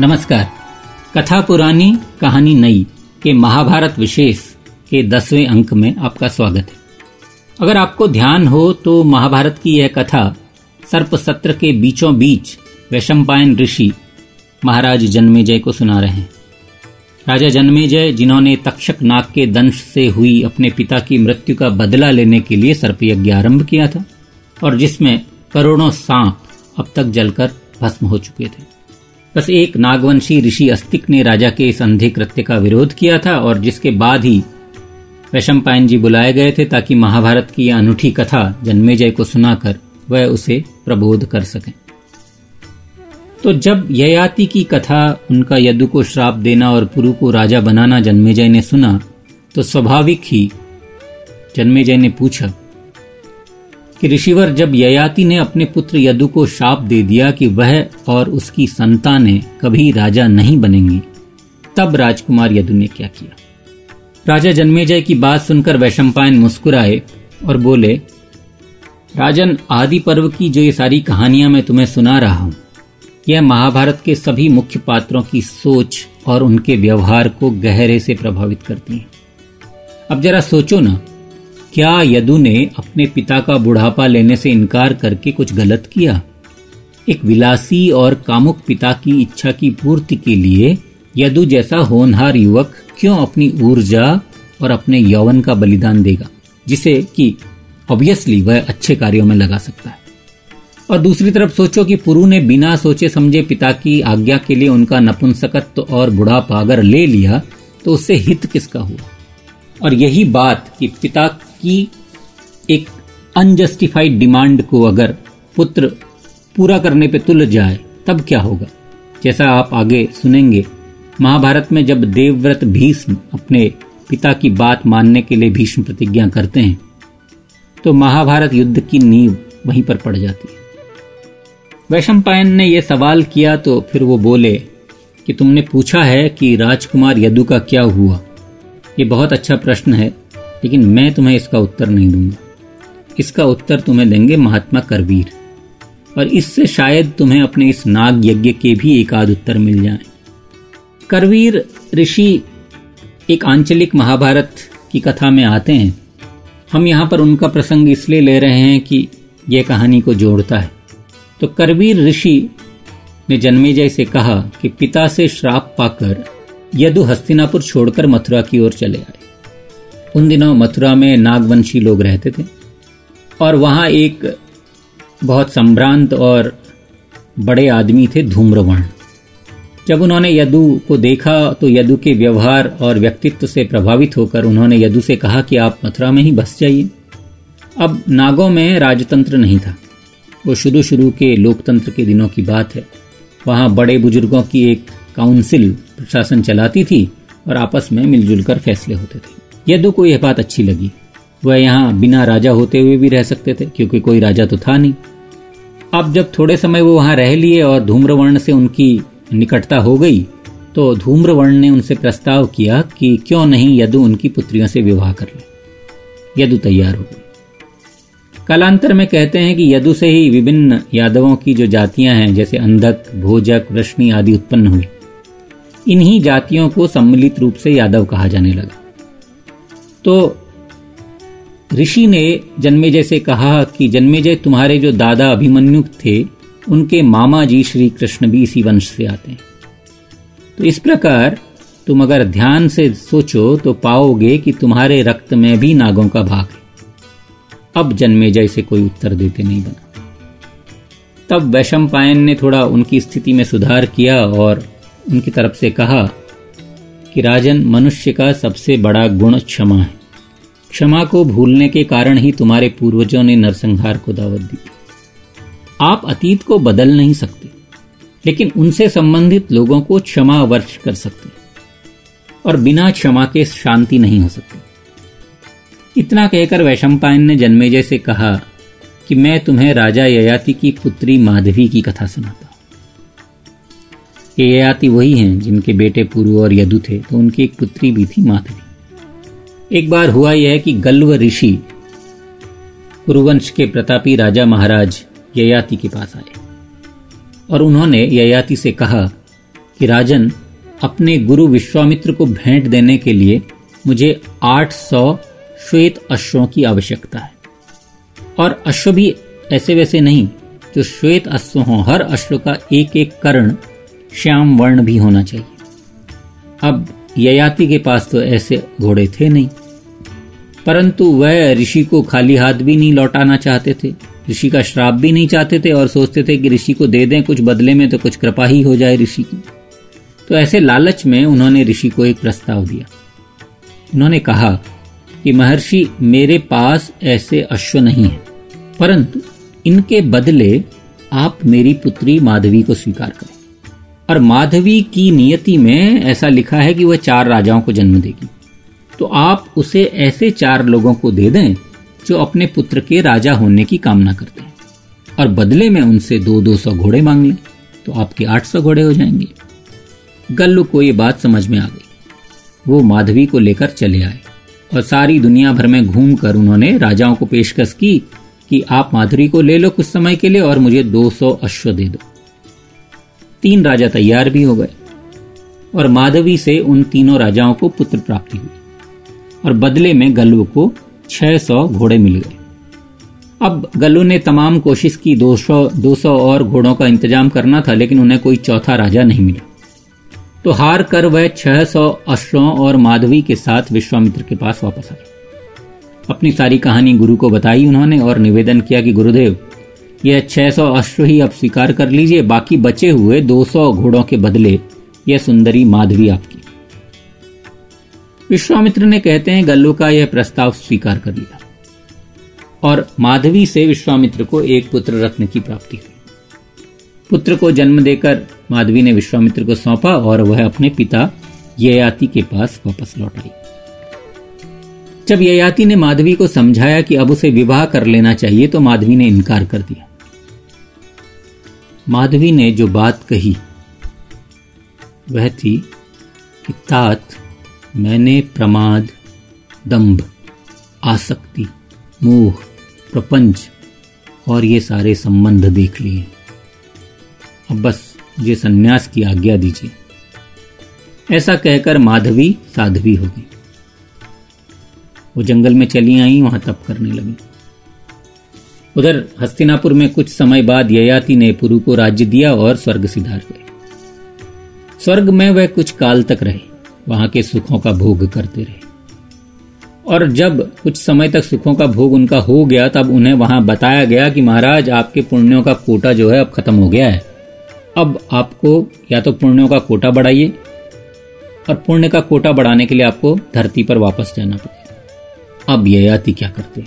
नमस्कार। कथा पुरानी, कहानी नई के महाभारत विशेष के दसवें अंक में आपका स्वागत है। अगर आपको ध्यान हो तो महाभारत की यह कथा सर्प सत्र के बीचों बीच वैशंपायन ऋषि महाराज जन्मेजय को सुना रहे हैं। राजा जन्मेजय, जिन्होंने तक्षक नाग के दंश से हुई अपने पिता की मृत्यु का बदला लेने के लिए सर्पयज्ञ आरंभ किया था और जिसमें करोड़ों सांप अब तक जलकर भस्म हो चुके थे। बस एक नागवंशी ऋषि अस्तिक ने राजा के इस अंधे कृत्य का विरोध किया था और जिसके बाद ही वैशंपायन जी बुलाए गए थे ताकि महाभारत की यह अनूठी कथा जन्मेजय को सुनाकर वह उसे प्रबोध कर सकें। तो जब ययाति की कथा, उनका यदु को श्राप देना और पुरु को राजा बनाना जन्मेजय ने सुना तो स्वाभाविक ही जन्मेजय ने पूछा कि ऋषिवर जब ययाति ने अपने पुत्र यदु को शाप दे दिया कि वह और उसकी संतानें कभी राजा नहीं बनेंगी, तब राजकुमार यदु ने क्या किया? राजा जन्मेजय की बात सुनकर वैशंपायन मुस्कुराए और बोले, राजन आदि पर्व की जो ये सारी कहानियाँ मैं तुम्हें सुना रहा हूँ, यह महाभारत के सभी मुख्य पात्रों की सोच और उनके व्यवहार को गहरे से प्रभावित करती है। अब जरा सोचो ना क्या यदु ने अपने पिता का बुढ़ापा लेने से इनकार करके कुछ गलत किया? एक विलासी और कामुक पिता की इच्छा की पूर्ति के लिए यदु जैसा होनहार युवक क्यों अपनी ऊर्जा और अपने यौवन का बलिदान देगा, जिसे कि ऑब्वियसली वह अच्छे कार्यों में लगा सकता है? और दूसरी तरफ़ सोचो कि पुरु ने बिना सोचे समझे पिता की आज्ञा के लिए उनका नपुंसकत्व और बुढ़ापा अगर ले लिया तो उससे हित किसका हुआ? और यही बात कि पिता की एक अनजस्टिफाइड डिमांड को अगर पुत्र पूरा करने पे तुल जाए, तब क्या होगा? जैसा आप आगे सुनेंगे, महाभारत में जब देवव्रत भीष्म अपने पिता की बात मानने के लिए भीष्म प्रतिज्ञा करते हैं तो महाभारत युद्ध की नींव वहीं पर पड़ जाती है। वैशंपायन ने यह सवाल किया तो फिर वो बोले कि तुमने पूछा है कि राजकुमार यदु का क्या हुआ? ये बहुत अच्छा प्रश्न है। लेकिन मैं तुम्हें इसका उत्तर नहीं दूँगा। इसका उत्तर तुम्हें देंगे महात्मा करवीर। और इससे शायद तुम्हें अपने इस नाग यज्ञ के भी एक आध उत्तर मिल जाए। करवीर ऋषि एक आंचलिक महाभारत की कथा में आते हैं। हम यहाँ पर उनका प्रसंग इसलिए ले रहे हैं कि यह कहानी को जोड़ता है। तो करवीर ऋषि ने जन्मेजय से कहा कि पिता से श्राप पाकर यदु हस्तिनापुर छोड़कर मथुरा की ओर चले आए। उन दिनों मथुरा में नागवंशी लोग रहते थे। और वहाँ एक बहुत संभ्रांत और बड़े आदमी थे धूम्रवर्ण। जब उन्होंने यदु को देखा तो यदु के व्यवहार और व्यक्तित्व से प्रभावित होकर उन्होंने यदु से कहा कि आप मथुरा में ही बस जाइए। अब नागों में राजतंत्र नहीं था। वो शुरू शुरू के लोकतंत्र के दिनों की बात है। वहाँ बड़े बुज़ुर्गों की एक काउंसिल प्रशासन चलाती थी और आपस में मिलजुल कर फैसले होते थे। यदु को यह बात अच्छी लगी। वह यहाँ बिना राजा होते हुए भी रह सकते थे, क्योंकि कोई राजा तो था नहीं। अब जब थोड़े समय वो वहाँ रह लिए और धूम्रवर्ण से उनकी निकटता हो गई तो धूम्रवर्ण ने उनसे प्रस्ताव किया कि क्यों नहीं यदु उनकी पुत्रियों से विवाह कर ले। यदु तैयार हो गई कालांतर में कहते हैं कि यदु से ही विभिन्न यादवों की जो जातियाँ हैं, जैसे अंधक, भोजक वृष्णि आदि उत्पन्न हुई। इन्हीं जातियों को सम्मिलित रूप से यादव कहा जाने लगा। तो ऋषि ने जन्मेजय से कहा कि जन्मेजय तुम्हारे जो दादा अभिमन्यु थे, उनके मामा जी श्री कृष्ण भी इसी वंश से आते हैं। तो इस प्रकार तुम अगर ध्यान से सोचो तो पाओगे कि तुम्हारे रक्त में भी नागों का भाग है। अब जन्मेजय से कोई उत्तर देते नहीं बना। तब वैशंपायन ने थोड़ा उनकी स्थिति में सुधार किया और उनकी तरफ़ से कहा कि राजन मनुष्य का सबसे बड़ा गुण क्षमा है। क्षमा को भूलने के कारण ही तुम्हारे पूर्वजों ने नरसंहार को दावत दी। आप अतीत को बदल नहीं सकते, लेकिन उनसे संबंधित लोगों को क्षमा वर्ष कर सकते और बिना क्षमा के शांति नहीं हो सकती। इतना कहकर वैशंपायन ने जन्मेजय से कहा कि मैं तुम्हें राजा ययाति की पुत्री माधवी की कथा सुनाता ये ययाति वही हैं जिनके बेटे पुरु और यदु थे तो उनकी एक पुत्री भी थी माधवी एक बार हुआ यह कि गल्व ऋषि कुरुवंश के प्रतापी राजा महाराज ययाति के पास आए और उन्होंने ययाति से कहा कि, राजन, अपने गुरु विश्वामित्र को भेंट देने के लिए मुझे 800 श्वेत अश्वों की आवश्यकता है। और अश्व भी ऐसे वैसे नहीं, जो श्वेत अश्व हों, हर अश्व का एक एक कर्ण श्याम वर्ण भी होना चाहिए। अब ययाति के पास तो ऐसे घोड़े थे नहीं। परंतु वह ऋषि को खाली हाथ भी नहीं लौटाना चाहते थे। ऋषि का श्राप भी नहीं चाहते थे और सोचते थे कि ऋषि को दे दें, कुछ बदले में तो कुछ कृपा ही हो जाए ऋषि की। तो ऐसे लालच में उन्होंने ऋषि को एक प्रस्ताव दिया। उन्होंने कहा कि महर्षि, मेरे पास ऐसे अश्व नहीं है, परंतु इनके बदले आप मेरी पुत्री माधवी को स्वीकार करें। और माधवी की नियति में ऐसा लिखा है कि वह चार राजाओं को जन्म देगी। तो आप उसे ऐसे चार लोगों को दे दें जो अपने पुत्र के राजा होने की कामना करते हैं। और बदले में उनसे दो दो सौ घोड़े मांग लें तो आपके आठ सौ घोड़े हो जाएँगे। गल्लू को ये बात समझ में आ गई। वो माधवी को लेकर चले आए और सारी दुनिया भर में घूमकर उन्होंने राजाओं को पेशकश की कि आप माधुरी को ले लो कुछ समय के लिए और मुझे 200 अश्व दे दो। तीन राजा तैयार भी हो गए और माधवी से उन तीनों राजाओं को पुत्र प्राप्ति हुई और बदले में गल्लू को 600 घोड़े मिल गए। अब गल्लू ने तमाम कोशिश की 200 200 और घोड़ों का इंतज़ाम करना था, लेकिन उन्हें कोई चौथा राजा नहीं मिला। तो हार कर वह 600 अश्वों और माधवी के साथ विश्वामित्र के पास वापस आए। अपनी सारी कहानी गुरु को बताई उन्होंने और निवेदन किया कि गुरुदेव यह 600 अश्व ही अब स्वीकार कर लीजिए, बाकी बचे हुए 200 घोड़ों के बदले यह सुंदरी माधवी आपकी। विश्वामित्र ने कहते हैं, गल्लू का यह प्रस्ताव स्वीकार कर लिया। और माधवी से विश्वामित्र को एक पुत्र रत्न की प्राप्ति हुई। पुत्र को जन्म देकर माधवी ने विश्वामित्र को सौंपा और वह अपने पिता ययाति के पास वापस लौट आई। जब ययाति ने माधवी को समझाया कि अब उसे विवाह कर लेना चाहिए तो माधवी ने इनकार कर दिया। माधवी ने जो बात कही, वह थी कि तात, मैंने प्रमाद, दंभ, आसक्ति, मोह, प्रपंच और ये सारे संबंध देख लिए। अब बस मुझे सन्यास की आज्ञा दीजिए। ऐसा कहकर माधवी साध्वी हो गई। वो जंगल में चली आई, वहाँ तप करने लगी। उधर हस्तिनापुर में कुछ समय बाद ययाति ने पुरु को राज्य दिया और स्वर्ग सिधार गए स्वर्ग में वह कुछ काल तक रहे, वहाँ के सुखों का भोग करते रहे। और जब कुछ समय तक सुखों का भोग उनका हो गया, तब उन्हें वहाँ बताया गया कि महाराज, आपके पुण्यों का कोटा जो है अब खत्म हो गया है। अब आपको या तो पुण्यों का कोटा बढ़ाइए और पुण्य का कोटा बढ़ाने के लिए आपको धरती पर वापस जाना पड़ेगा। अब ययाति क्या करते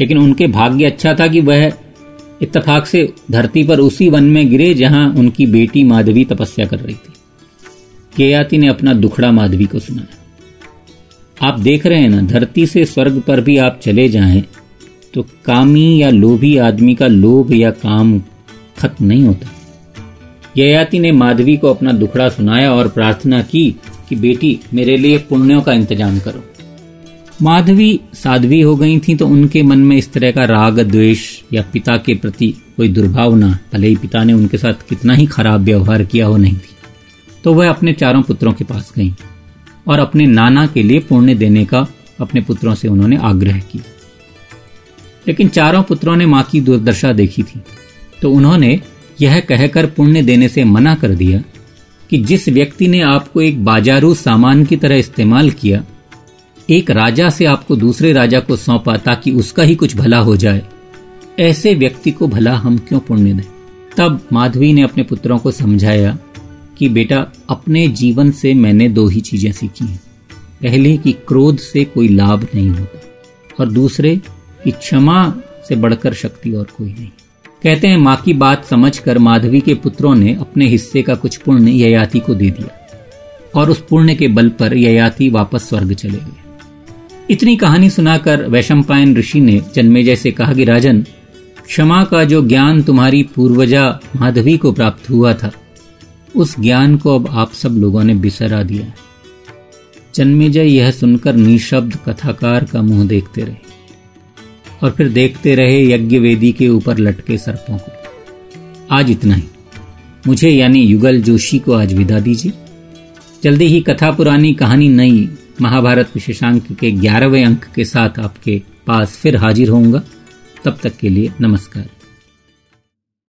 लेकिन उनके भाग्य अच्छा था कि वह इत्तेफाक से धरती पर उसी वन में गिरे जहाँ उनकी बेटी माधवी तपस्या कर रही थी। केयाति ने अपना दुखड़ा माधवी को सुनाया। आप देख रहे हैं ना, धरती से स्वर्ग पर भी आप चले जाएँ तो कामी या लोभी आदमी का लोभ या काम खत्म नहीं होता। ययाति ने माधवी को अपना दुखड़ा सुनाया और प्रार्थना की कि बेटी, मेरे लिए पुण्यों का इंतज़ाम करो। माधवी साध्वी हो गई थी तो उनके मन में इस तरह का राग, द्वेष या पिता के प्रति कोई दुर्भावना, भले ही पिता ने उनके साथ कितना ही खराब व्यवहार किया हो, नहीं थी। तो वह अपने चारों पुत्रों के पास गई और अपने नाना के लिए पुण्य देने का अपने पुत्रों से उन्होंने आग्रह किया। लेकिन चारों पुत्रों ने माँ की दुर्दशा देखी थी तो उन्होंने यह कहकर पुण्य देने से मना कर दिया कि जिस व्यक्ति ने आपको एक बाजारू सामान की तरह इस्तेमाल किया एक राजा से आपको दूसरे राजा को सौंपा ताकि उसका ही कुछ भला हो जाए। ऐसे व्यक्ति को भला हम क्यों पुण्य दें? तब माधवी ने अपने पुत्रों को समझाया कि बेटा, अपने जीवन से मैंने दो ही चीज़ें सीखी हैं। पहले कि क्रोध से कोई लाभ नहीं होता और दूसरे कि क्षमा से बढ़कर शक्ति और कोई नहीं। कहते हैं, माँ की बात समझकर माधवी के पुत्रों ने अपने हिस्से का कुछ पुण्य ययाति को दे दिया और उस पुण्य के बल पर ययाति वापस स्वर्ग चले गए। इतनी कहानी सुनाकर वैशंपायन ऋषि ने जन्मेजय से कहा कि राजन, क्षमा का जो ज्ञान तुम्हारी पूर्वजा माधवी को प्राप्त हुआ था, उस ज्ञान को अब आप सब लोगों ने बिसरा दिया जन्मेजय यह सुनकर निशब्द कथाकार का मुँह देखते रहे और फिर देखते रहे यज्ञ वेदी के ऊपर लटके सर्पों को। आज इतना ही। मुझे यानी युगल जोशी को आज विदा दीजिए। जल्दी ही कथा पुरानी कहानी नई महाभारत विशेषांक के ग्यारहवें अंक के साथ आपके पास फिर हाजिर होऊँगा। तब तक के लिए नमस्कार।